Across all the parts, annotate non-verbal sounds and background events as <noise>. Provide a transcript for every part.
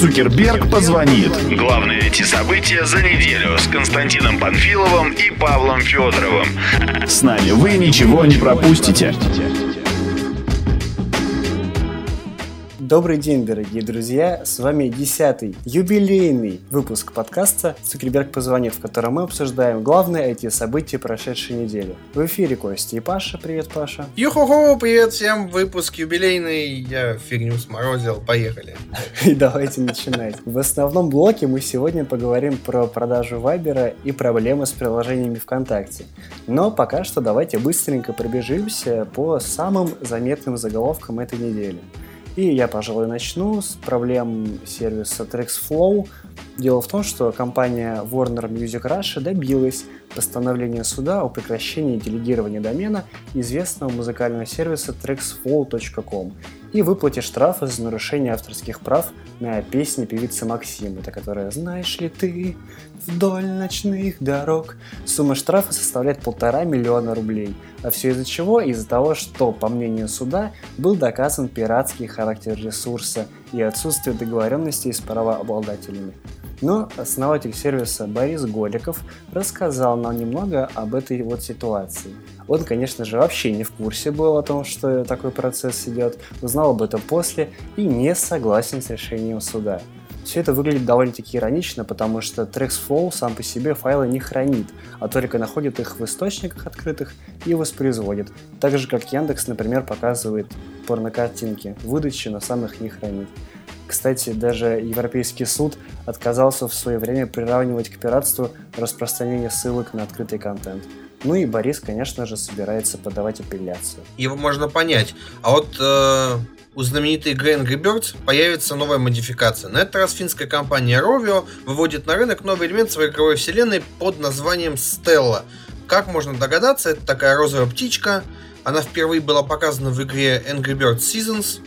Цукерберг позвонит. Главные эти события за неделю с Константином Панфиловым и Павлом Федоровым. С нами вы ничего не пропустите. Добрый день, дорогие друзья! С вами десятый юбилейный выпуск подкаста «Цукерберг позвонит», в котором мы обсуждаем главные эти события прошедшей недели. В эфире Костя и Паша. Привет, Паша. Юху-ху, привет всем! Выпуск юбилейный. Я фигню сморозил. Поехали. <laughs> И давайте начинать. В основном блоке мы сегодня поговорим про продажу Вайбера и проблемы с приложениями ВКонтакте. Но пока что давайте быстренько пробежимся по самым заметным заголовкам этой недели. И я, пожалуй, начну с проблем сервиса TrexFlow. Дело в том, что компания Warner Music Russia добилась постановления суда о прекращении делегирования домена известного музыкального сервиса trexflow.com и выплате штрафа за нарушение авторских прав на песни певицы Максим, это которая «Знаешь ли ты вдоль ночных дорог». Сумма штрафа составляет полтора миллиона рублей. А все из-за чего? Из-за того, что, по мнению суда, был доказан пиратский характер ресурса и отсутствие договоренностей с правообладателями. Но основатель сервиса Борис Голиков рассказал нам немного об этой вот ситуации. Он, конечно же, вообще не в курсе был о том, что такой процесс идет, узнал об этом после и не согласен с решением суда. Все это выглядит довольно-таки иронично, потому что TrexFlow сам по себе файлы не хранит, а только находит их в источниках открытых и воспроизводит. Так же, как Яндекс, например, показывает порнокартинки, выдачи, но сам их не хранит. Кстати, даже Европейский суд отказался в свое время приравнивать к пиратству распространение ссылок на открытый контент. Ну и Борис, конечно же, собирается подавать апелляцию. Его можно понять. А вот э, у знаменитой игры Angry Birds появится новая модификация. На этот раз финская компания Rovio выводит на рынок новый элемент своей игровой вселенной под названием Stella. Как можно догадаться, это такая розовая птичка. Она впервые была показана в игре Angry Birds Seasons.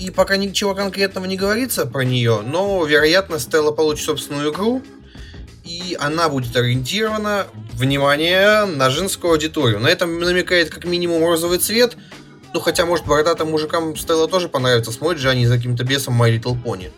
И пока ничего конкретного не говорится про нее, но, вероятно, Стелла получит собственную игру, и она будет ориентирована, внимание, на женскую аудиторию. На этом намекает как минимум розовый цвет, ну, хотя, может, бородатым мужикам Стелла тоже понравится. Смотрят же они за каким-то бесом My Little Pony.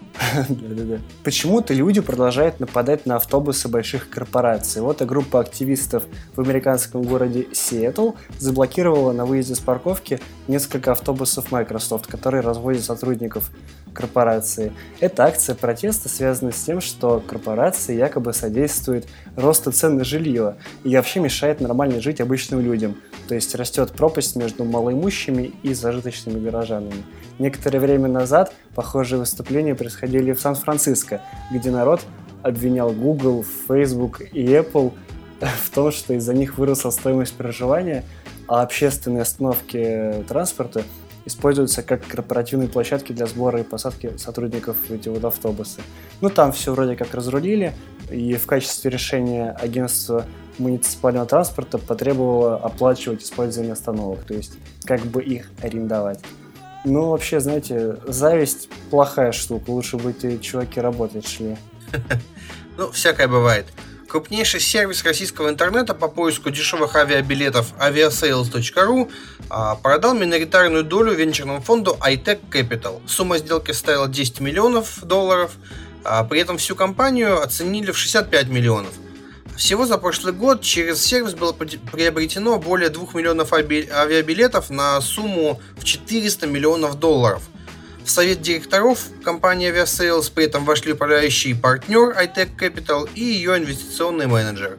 Да-да-да. Почему-то люди продолжают нападать на автобусы больших корпораций. Вот и группа активистов в американском городе Сиэтл заблокировала на выезде с парковки несколько автобусов Microsoft, которые разводят сотрудников корпорации. Эта акция протеста связана с тем, что корпорация якобы содействует росту цен на жилье и вообще мешает нормально жить обычным людям. То есть растет пропасть между малоимущими и зажиточными горожанами. Некоторое время назад похожие выступления происходили в Сан-Франциско, где народ обвинял Google, Facebook и Apple в том, что из-за них выросла стоимость проживания, а общественные остановки транспорта используются как корпоративные площадки для сбора и посадки сотрудников эти вот автобусы. Ну, там все вроде как разрулили, и в качестве решения агентства муниципального транспорта потребовало оплачивать использование остановок, то есть как бы их арендовать. Ну, вообще, знаете, зависть плохая штука, лучше бы эти чуваки работать шли. <laughs> Ну, всякое бывает. Крупнейший сервис российского интернета по поиску дешевых авиабилетов aviasales.ru а, продал миноритарную долю венчурному фонду iTech Capital. Сумма сделки составила 10 миллионов долларов, а при этом всю компанию оценили в 65 миллионов. Всего за прошлый год через сервис было приобретено более 2 миллионов авиабилетов на сумму в 400 миллионов долларов. В совет директоров компании Aviasales при этом вошли управляющий партнер iTech Capital и ее инвестиционный менеджер.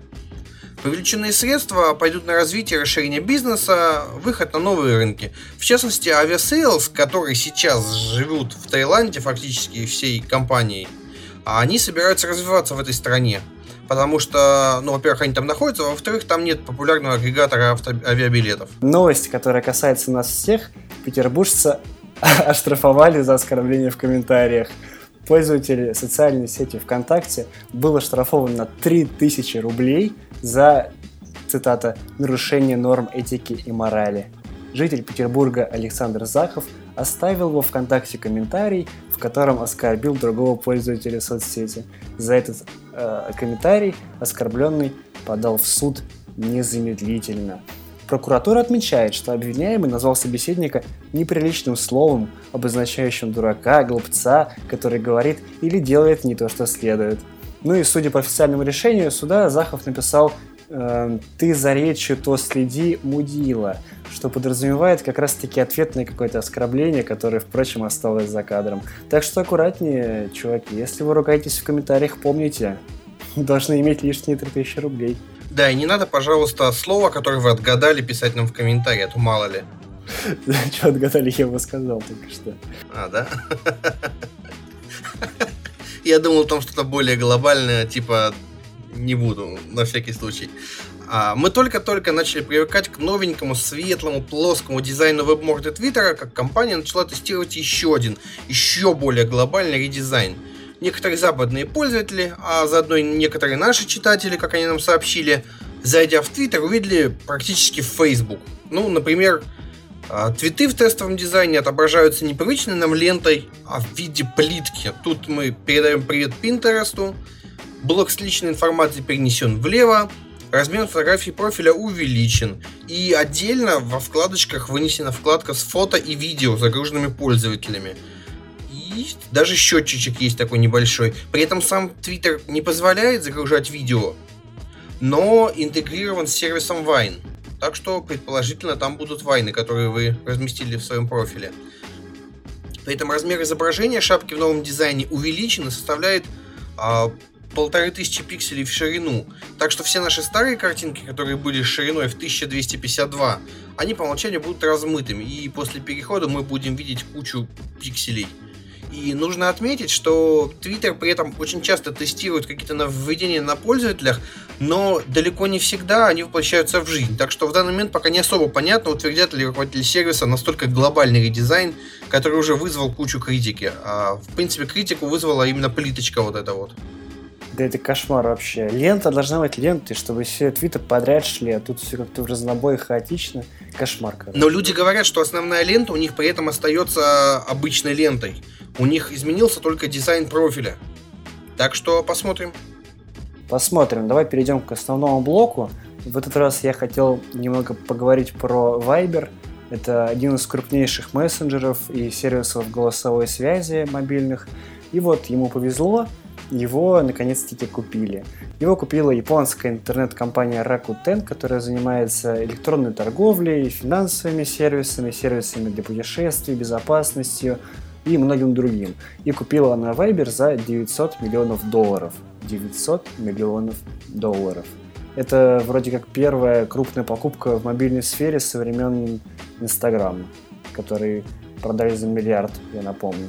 Привлеченные средства пойдут на развитие расширение бизнеса, выход на новые рынки. В частности, Aviasales, которые сейчас живут в Таиланде фактически всей компанией, они собираются развиваться в этой стране. Потому что, ну, во-первых, они там находятся, а во-вторых, там нет популярного агрегатора авто- авиабилетов. Новость, которая касается нас всех, петербуржца <laughs> оштрафовали за оскорбление в комментариях. Пользователь социальной сети ВКонтакте был оштрафован на 3000 рублей за, цитата, «нарушение норм этики и морали». Житель Петербурга Александр Захов оставил во ВКонтакте комментарий, в котором оскорбил другого пользователя соцсети. За этот э, комментарий оскорбленный подал в суд незамедлительно. Прокуратура отмечает, что обвиняемый назвал собеседника неприличным словом, обозначающим дурака, глупца, который говорит или делает не то, что следует. Ну и судя по официальному решению суда, Захов написал э, «ты за речью то следи, мудила», что подразумевает как раз-таки ответное какое-то оскорбление, которое, впрочем, осталось за кадром. Так что аккуратнее, чуваки, если вы ругаетесь в комментариях, помните, <laughs> должны иметь лишние 3000 рублей. Да, и не надо, пожалуйста, слово, которое вы отгадали, писать нам в комментарии, а то мало ли. <laughs> Что отгадали, я бы сказал только что. А, да? <laughs> Я думал, там что-то более глобальное, типа не буду, на всякий случай. А, мы только-только начали привыкать к новенькому, светлому, плоскому дизайну веб-морды Твиттера, как компания начала тестировать еще один, еще более глобальный редизайн. Некоторые западные пользователи, а заодно и некоторые наши читатели, как они нам сообщили, зайдя в Твиттер, увидели практически Facebook. Ну, например, а, Твиты в тестовом дизайне отображаются не привычной нам лентой, а в виде плитки. Тут мы передаем привет Пинтересту, блок с личной информацией перенесен влево, размер фотографии профиля увеличен, и отдельно во вкладочках вынесена вкладка с фото и видео, загруженными пользователями. И даже счетчик есть такой небольшой. При этом сам Twitter не позволяет загружать видео, но интегрирован с сервисом Vine. Так что, предположительно, там будут вайны, которые вы разместили в своем профиле. При этом размер изображения шапки в новом дизайне увеличен и составляет а, полторы тысячи пикселей в ширину. Так что все наши старые картинки, которые были шириной в 1252, они по умолчанию будут размытыми. И после перехода мы будем видеть кучу пикселей. И нужно отметить, что Twitter при этом очень часто тестирует какие-то нововведения на пользователях, но далеко не всегда они воплощаются в жизнь. Так что в данный момент пока не особо понятно, утвердят ли руководители сервиса настолько глобальный редизайн, который уже вызвал кучу критики. А, в принципе, критику вызвала именно плиточка вот эта вот. Да это кошмар вообще. Лента должна быть лентой, чтобы все твиты подряд шли, а тут все как-то в разнобой хаотично. Кошмар. Короче. Но люди говорят, что основная лента у них при этом остается обычной лентой. У них изменился только дизайн профиля. Так что посмотрим. Посмотрим. Давай перейдем к основному блоку. В этот раз я хотел немного поговорить про Viber. Это один из крупнейших мессенджеров и сервисов голосовой связи мобильных. И вот ему повезло, его наконец-таки купили. Его купила японская интернет-компания Rakuten, которая занимается электронной торговлей, финансовыми сервисами, сервисами для путешествий, безопасностью, и многим другим. И купила она Viber за 900 миллионов долларов. 900 миллионов долларов. Это вроде как первая крупная покупка в мобильной сфере со времен Инстаграма, который продали за миллиард, я напомню.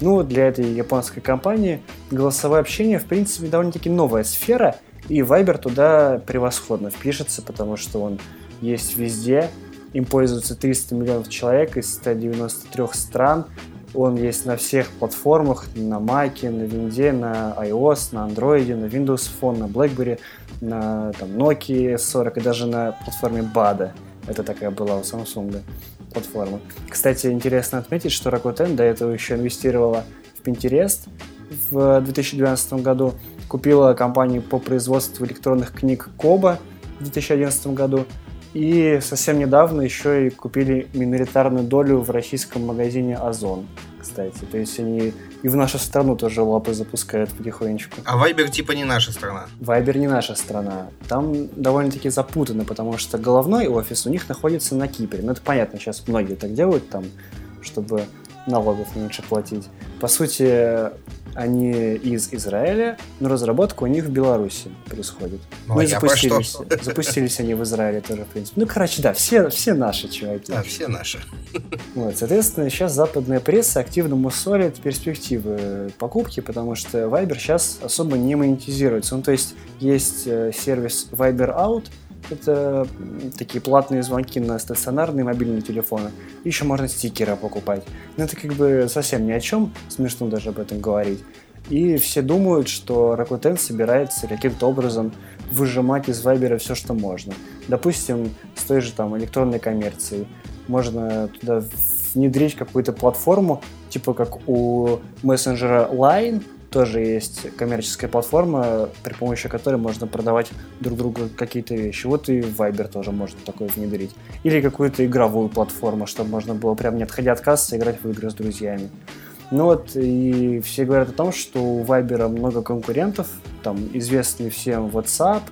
Ну, для этой японской компании голосовое общение, в принципе, довольно-таки новая сфера, и Viber туда превосходно впишется, потому что он есть везде, им пользуются 300 миллионов человек из 193 стран, он есть на всех платформах, на Mac, на Винде, на iOS, на Android, на Windows Phone, на BlackBerry, на там, Nokia 40 и даже на платформе BADA. Это такая была у Samsung платформа. Кстати, интересно отметить, что Rakuten до этого еще инвестировала в Pinterest в 2012 году, купила компанию по производству электронных книг Kobo в 2011 году, и совсем недавно еще и купили миноритарную долю в российском магазине Озон, кстати. То есть они и в нашу страну тоже лапы запускают потихонечку. А Вайбер типа не наша страна? Вайбер не наша страна. Там довольно-таки запутано, потому что головной офис у них находится на Кипре. Ну это понятно, сейчас многие так делают там, чтобы налогов меньше платить. По сути, они из Израиля, но разработка у них в Беларуси происходит. Ну, и запустились. Запустились они в Израиле тоже, в принципе. Ну, короче, да, все, все наши чуваки. Да, все наши. Вот, соответственно, сейчас западная пресса активно мусорит перспективы покупки, потому что Viber сейчас особо не монетизируется. Ну, то есть, есть э, сервис Viber Out, это такие платные звонки на стационарные мобильные телефоны. Еще можно стикеры покупать. Но это как бы совсем ни о чем. Смешно даже об этом говорить. И все думают, что Rakuten собирается каким-то образом выжимать из Viber все, что можно. Допустим, с той же там электронной коммерцией. Можно туда внедрить какую-то платформу, типа как у мессенджера Line, тоже есть коммерческая платформа, при помощи которой можно продавать друг другу какие-то вещи. Вот и Viber тоже можно такое внедрить. Или какую-то игровую платформу, чтобы можно было прям не отходя от кассы играть в игры с друзьями. Ну вот, и все говорят о том, что у Viber много конкурентов, там известный всем WhatsApp,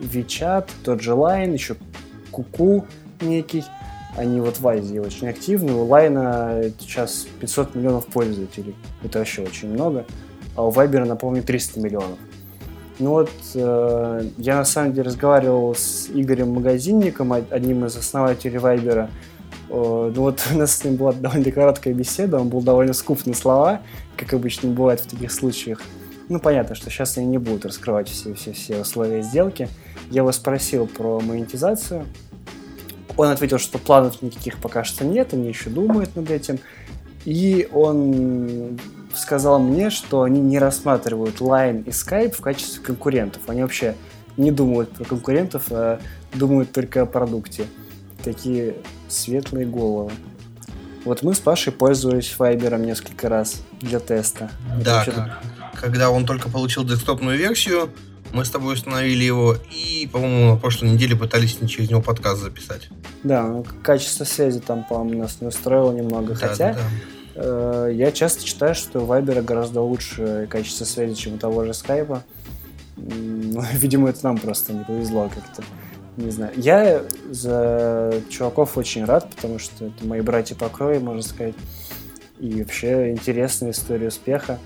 WeChat, тот же Line, еще Куку некий. Они вот в Азии очень активны. У Лайна сейчас 500 миллионов пользователей. Это вообще очень много. А у Viber, напомню, 300 миллионов. Ну вот, э, я на самом деле разговаривал с Игорем Магазинником, одним из основателей Viber. Ну вот <laughs> у нас с ним была довольно короткая беседа, он был довольно скуп на слова, как обычно бывает в таких случаях. Ну, понятно, что сейчас они не будут раскрывать все, все, все условия сделки. Я его спросил про монетизацию. Он ответил, что планов никаких пока что нет, они еще думают над этим. И он сказал мне, что они не рассматривают Line и Skype в качестве конкурентов. Они вообще не думают про конкурентов, а думают только о продукте. Такие светлые головы. Вот мы с Пашей пользовались Viber несколько раз для теста. Да, когда он только получил десктопную версию, мы с тобой установили его и, по-моему, на прошлой неделе пытались через него подкаст записать. Да, ну, качество связи там, по-моему, нас не устроило немного. Да, Хотя да, да. Э, я часто читаю, что у Viber гораздо лучше качество связи, чем у того же Skype. <laughs> Ну, видимо, это нам просто не повезло как-то. Не знаю. Я за чуваков очень рад, потому что это мои братья по крови, можно сказать. И вообще интересная история успеха.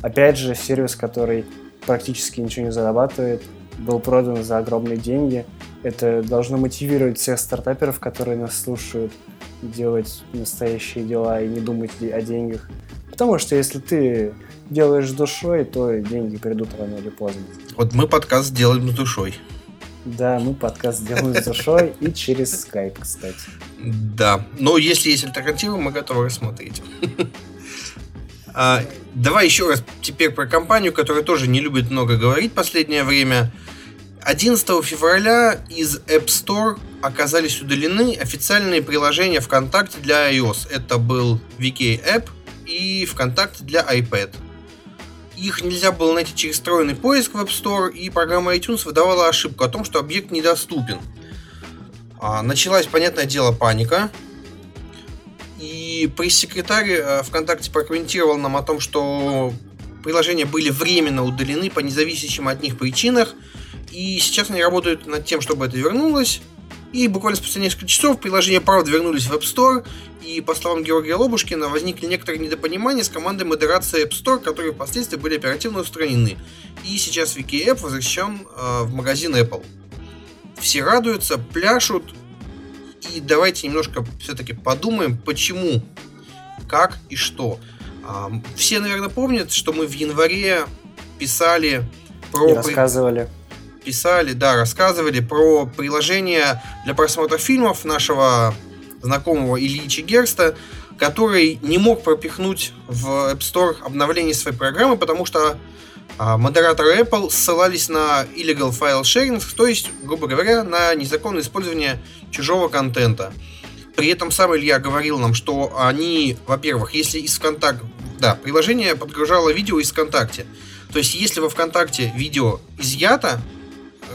Опять же, сервис, который практически ничего не зарабатывает, был продан за огромные деньги. Это должно мотивировать всех стартаперов, которые нас слушают, делать настоящие дела и не думать о деньгах. Потому что если ты делаешь с душой, то деньги придут рано или поздно. Вот мы подкаст делаем с душой. Да, мы подкаст делаем с душой и через Skype, кстати. Да, но если есть альтернатива, мы готовы рассмотреть. <laughs> А, давай еще раз теперь про компанию, которая тоже не любит много говорить последнее время. 11 февраля из App Store оказались удалены официальные приложения ВКонтакте для iOS. Это был VK App и ВКонтакте для iPad. Их нельзя было найти через встроенный поиск в App Store, и программа iTunes выдавала ошибку о том, что объект недоступен. А, началась, понятное дело, паника. И пресс-секретарь э, ВКонтакте прокомментировал нам о том, что приложения были временно удалены по независящим от них причинах, и сейчас они работают над тем, чтобы это вернулось. И буквально спустя несколько часов приложения правда вернулись в App Store, и по словам Георгия Лобушкина, возникли некоторые недопонимания с командой модерации App Store, которые впоследствии были оперативно устранены. И сейчас Wiki App возвращен э, в магазин Apple. Все радуются, пляшут, и давайте немножко все-таки подумаем, почему, как и что. Все, наверное, помнят, что мы в январе писали про... И рассказывали. Писали, да, рассказывали про приложение для просмотра фильмов нашего знакомого Ильича Герста, который не мог пропихнуть в App Store обновление своей программы, потому что а модераторы Apple ссылались на illegal file sharing, то есть, грубо говоря, на незаконное использование чужого контента. При этом сам Илья говорил нам, что они, во-первых, если из ВКонтакте... Да, приложение подгружало видео из ВКонтакте. То есть, если во ВКонтакте видео изъято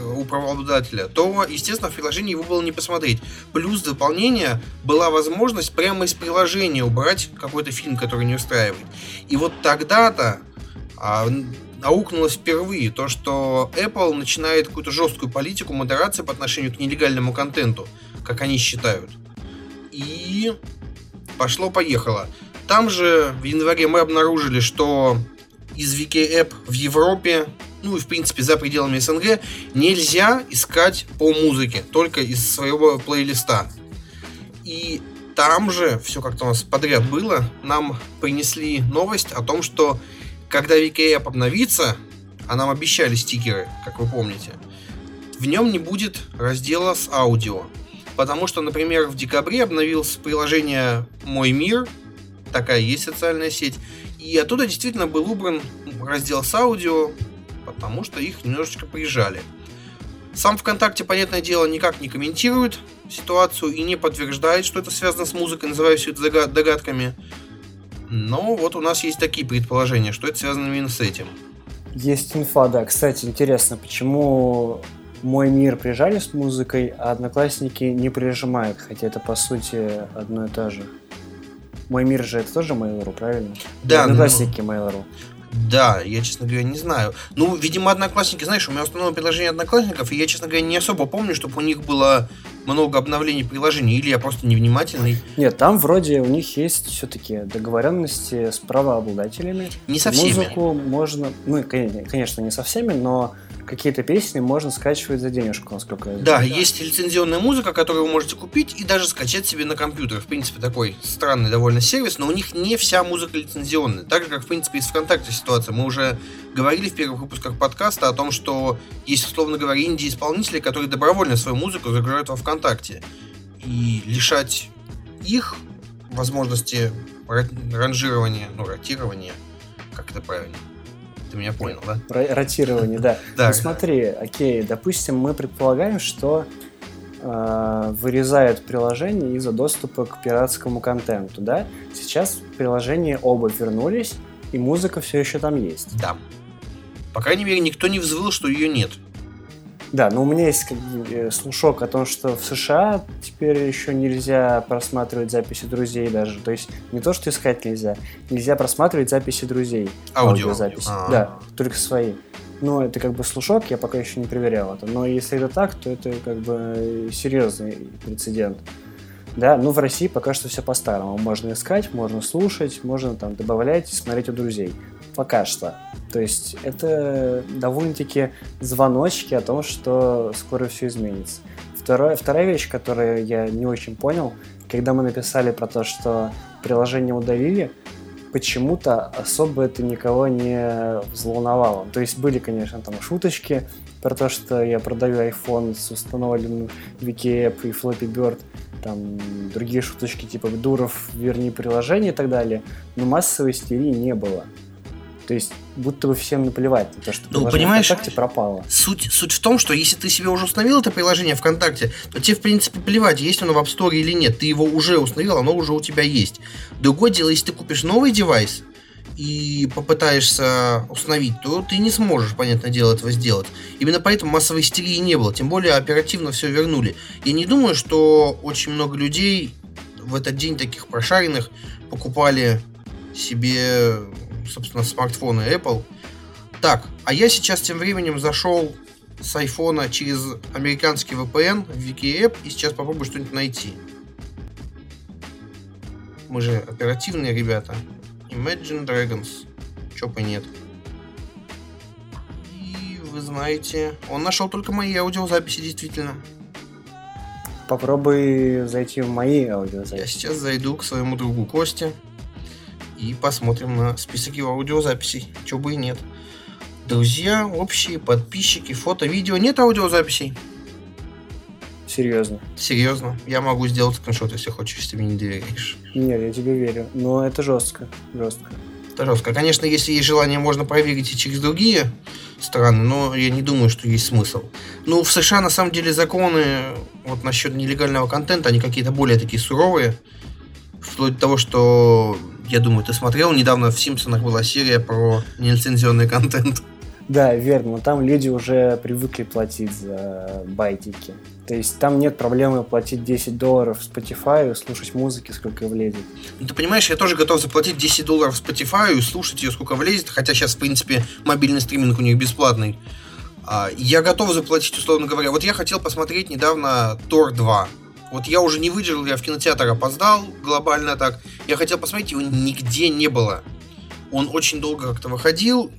у правообладателя, то, естественно, в приложении его было не посмотреть. Плюс дополнение была возможность прямо из приложения убрать какой-то фильм, который не устраивает. И вот тогда-то а, аукнулось впервые то, что Apple начинает какую-то жесткую политику модерации по отношению к нелегальному контенту, как они считают. И пошло-поехало. Там же в январе мы обнаружили, что из VK App в Европе, ну и в принципе за пределами СНГ, нельзя искать по музыке, только из своего плейлиста. И там же все как-то у нас подряд было. Нам принесли новость о том, что когда VKApp обновится, а нам обещали стикеры, как вы помните, в нем не будет раздела с аудио. Потому что, например, в декабре обновилось приложение «Мой мир», такая есть социальная сеть, и оттуда действительно был убран раздел с аудио, потому что их немножечко приезжали. Сам ВКонтакте, понятное дело, никак не комментирует ситуацию и не подтверждает, что это связано с музыкой, называя все это догадками. Но вот у нас есть такие предположения, что это связано именно с этим. Есть инфа, да. Кстати, интересно, почему мой мир прижали с музыкой, а одноклассники не прижимают, хотя это по сути одно и то же. Мой мир же это тоже Mail.ru, правильно? Да. Одноклассники ну... Mail.ru. Да, я, честно говоря, не знаю. Ну, видимо, одноклассники, знаешь, у меня основное приложение одноклассников, и я, честно говоря, не особо помню, чтобы у них было много обновлений приложений, или я просто невнимательный. Нет, там вроде у них есть все-таки договоренности с правообладателями. Не со всеми. Музыку можно, ну, конечно, не со всеми, но какие-то песни можно скачивать за денежку, насколько я знаю. Да, есть лицензионная музыка, которую вы можете купить и даже скачать себе на компьютер. В принципе, такой странный довольно сервис, но у них не вся музыка лицензионная. Так же, как, в принципе, и с ВКонтакте ситуация. Мы уже говорили в первых выпусках подкаста о том, что есть, условно говоря, инди-исполнители, которые добровольно свою музыку загружают во ВКонтакте. И лишать их возможности ранжирования, ну, ротирования, как это правильно, ты меня понял, да? Ротирование, да. <laughs> Ну смотри, окей, допустим, мы предполагаем, что э, вырезают приложение из-за доступа к пиратскому контенту, да? Сейчас приложения оба вернулись, и музыка все еще там есть. Да. По крайней мере, никто не взвыл, что ее нет. Да, но у меня есть как бы, э, слушок о том, что в США теперь еще нельзя просматривать записи друзей даже. То есть не то, что искать нельзя, нельзя просматривать записи друзей. Аудио. Аудиозаписи. А-а-а. Да, только свои. Но это как бы слушок, я пока еще не проверял это. Но если это так, то это как бы серьезный прецедент. Да, ну в России пока что все по-старому. Можно искать, можно слушать, можно там добавлять и смотреть у друзей. Пока что. То есть это довольно-таки звоночки о том, что скоро все изменится. Второе, вторая вещь, которую я не очень понял, когда мы написали про то, что приложение удалили, почему-то особо это никого не взволновало. То есть были, конечно, там шуточки про то, что я продаю iPhone с установленным VKApp и Flappy Bird, там другие шуточки типа «Дуров, верни приложение» и так далее, но массовой истерии не было. То есть, будто бы всем наплевать на то, что ну, понимаешь, ВКонтакте пропало. Суть, суть в том, что если ты себе уже установил это приложение ВКонтакте, то тебе, в принципе, плевать, есть оно в App Store или нет. Ты его уже установил, оно уже у тебя есть. Другое дело, если ты купишь новый девайс, и попытаешься установить, то ты не сможешь, понятное дело, этого сделать. Именно поэтому массовой истерии не было, тем более оперативно все вернули. Я не думаю, что очень много людей в этот день таких прошаренных покупали себе собственно, смартфоны Apple. Так, а я сейчас тем временем зашел с айфона через американский VPN в VKApp и сейчас попробую что-нибудь найти. Мы же оперативные ребята. Imagine Dragons. Чё бы нет. И вы знаете, он нашел только мои аудиозаписи, действительно. Попробуй зайти в мои аудиозаписи. Я сейчас зайду к своему другу Косте и посмотрим на список его аудиозаписей. Чего бы и нет. Друзья, общие, подписчики, фото, видео. Нет аудиозаписей. Серьезно? Серьезно. Я могу сделать скриншот, если хочешь, если мне не доверяешь. Нет, я тебе верю. Но это жестко. Жестко. Это жестко. Конечно, если есть желание, можно проверить и через другие страны, но я не думаю, что есть смысл. Ну, в США, на самом деле, законы вот насчет нелегального контента, они какие-то более такие суровые. Вплоть до того, что я думаю, ты смотрел, недавно в Симпсонах была серия про нелицензионный контент. Да, верно, но там люди уже привыкли платить за байтики. То есть там нет проблемы платить 10 долларов Spotify и слушать музыки, сколько влезет. Ну, ты понимаешь, я тоже готов заплатить 10 долларов Spotify и слушать ее, сколько влезет, хотя сейчас, в принципе, мобильный стриминг у них бесплатный. А, я готов заплатить, условно говоря. Вот я хотел посмотреть недавно Тор 2. Вот я уже не выдержал, я в кинотеатр опоздал глобально так. Я хотел посмотреть, его нигде не было. Он очень долго как-то выходил,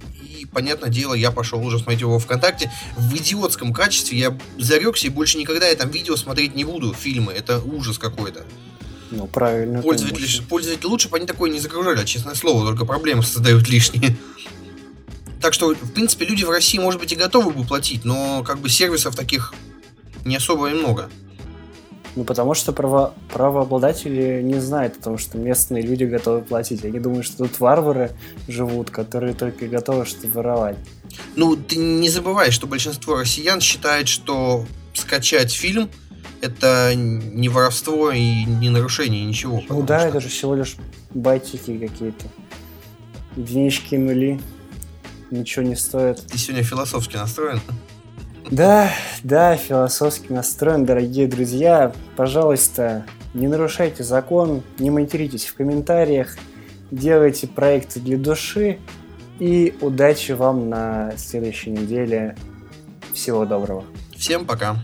и, понятное дело, я пошел уже смотреть его ВКонтакте в идиотском качестве. Я зарекся, и больше никогда я там видео смотреть не буду, фильмы. Это ужас какой-то. Ну, правильно. Пользователи, пользователи лучше бы они такое не загружали, а, честное слово, только проблемы <laughs> создают лишние. Так что, в принципе, люди в России, может быть, и готовы бы платить, но как бы сервисов таких не особо и много. Ну, потому что право, правообладатели не знают о том, что местные люди готовы платить. Они думают, что тут варвары живут, которые только готовы что-то воровать. Ну, ты не забывай, что большинство россиян считает, что скачать фильм это не воровство и не нарушение ничего. Ну да, что... это же всего лишь Байтики какие-то. Единички нули. Ничего не стоит. Ты сегодня философски настроен? Да, да, философски настроен, дорогие друзья. Пожалуйста, не нарушайте закон, не материтесь в комментариях, делайте проекты для души и удачи вам на следующей неделе. Всего доброго. Всем пока.